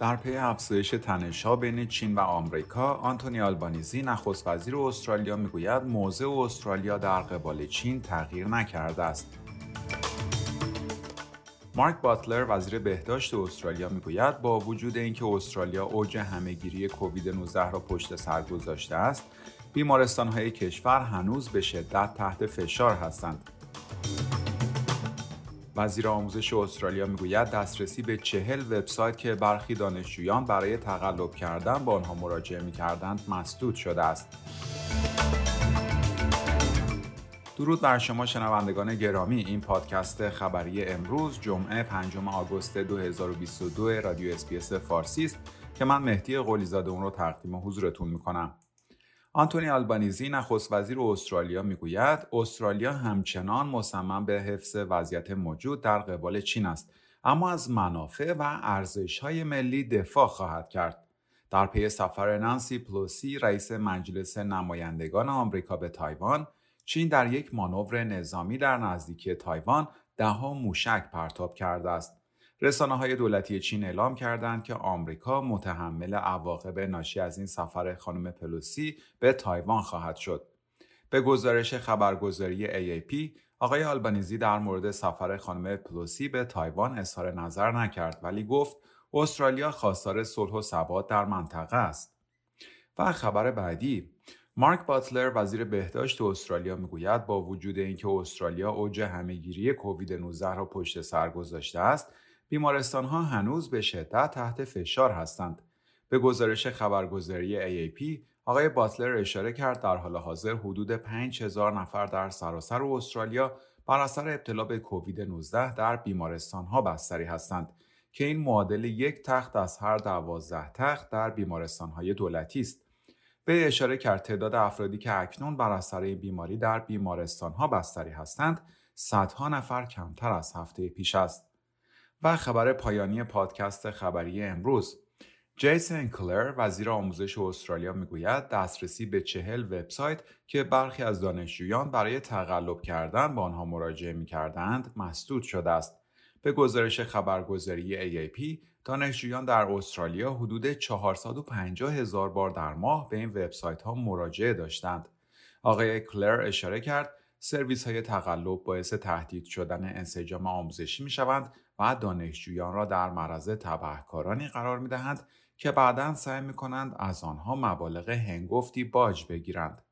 در پی افزایش تنشها بین چین و آمریکا آنتونی آلبانیزی نخست وزیر استرالیا می‌گوید موضع استرالیا در قبال چین تغییر نکرده است. مارک باتلر وزیر بهداشت استرالیا می‌گوید با وجود اینکه استرالیا اوج همهگیری کووید 19 را پشت سر گذاشته است بیمارستانهای کشور هنوز به شدت تحت فشار هستند. وزیر آموزش استرالیا می‌گوید دسترسی به چهل وبسایت که برخی دانشجویان برای تقلب کردن با آنها مراجعه می‌کردند مسدود شده است. درود بر شما شنوندگان گرامی. این پادکست خبری امروز جمعه 5 آگوست 2022 رادیو SBS فارسی است که من مهدی قلیزاده اون رو تقدیم حضورتون می‌کنم. آنتونی آلبانیزی نخست وزیر استرالیا می‌گوید استرالیا همچنان مصمم به حفظ وضعیت موجود در قبال چین است اما از منافع و ارزش‌های ملی دفاع خواهد کرد. در پی سفر نانسی پلوسی رئیس مجلس نمایندگان آمریکا به تایوان چین در یک مانور نظامی در نزدیکی تایوان دهها موشک پرتاب کرده است. رسانه های دولتی چین اعلام کردند که آمریکا متحمل عواقب ناشی از این سفر خانم پلوسی به تایوان خواهد شد. به گزارش خبرگزاری AAP، آقای آلبانیزی در مورد سفر خانم پلوسی به تایوان اظهار نظر نکرد ولی گفت استرالیا خواستار صلح و ثبات در منطقه است. و خبر بعدی مارک باتلر وزیر بهداشت استرالیا می‌گوید با وجود اینکه استرالیا اوج همهگیری کووید 19 را پشت سر گذاشته است بیمارستان ها هنوز به شدت تحت فشار هستند. به گزارش خبرگزاری AAP، آقای باتلر اشاره کرد در حال حاضر حدود 5000 نفر در سراسر استرالیا بر اثر ابتلا به کووید 19 در بیمارستان ها بستری هستند که این معادل یک تخت از هر دوازده تخت در بیمارستان های دولتی است. به اشاره کرد تعداد افرادی که اکنون بر اثر این بیماری در بیمارستان ها بستری هستند صدها نفر کمتر از هفته پیش است. و خبر پایانی پادکست خبری امروز. جیسن کلر وزیر آموزش استرالیا می‌گوید دسترسی به چهل وبسایت که برخی از دانشجویان برای تقلب کردن با آنها مراجعه می‌کردند مسدود شده است. به گزارش خبرگزاری AAP دانشجویان در استرالیا حدود 450 هزار بار در ماه به این وبسایت ها مراجعه داشتند. آقای کلر اشاره کرد سرویس های تقلب باعث تهدید شدن انسجام آموزشی می شوند و دانشجویان را در معرض تبهکارانی قرار می دهند که بعدا سعی می کنند از آنها مبالغ هنگفتی باج بگیرند.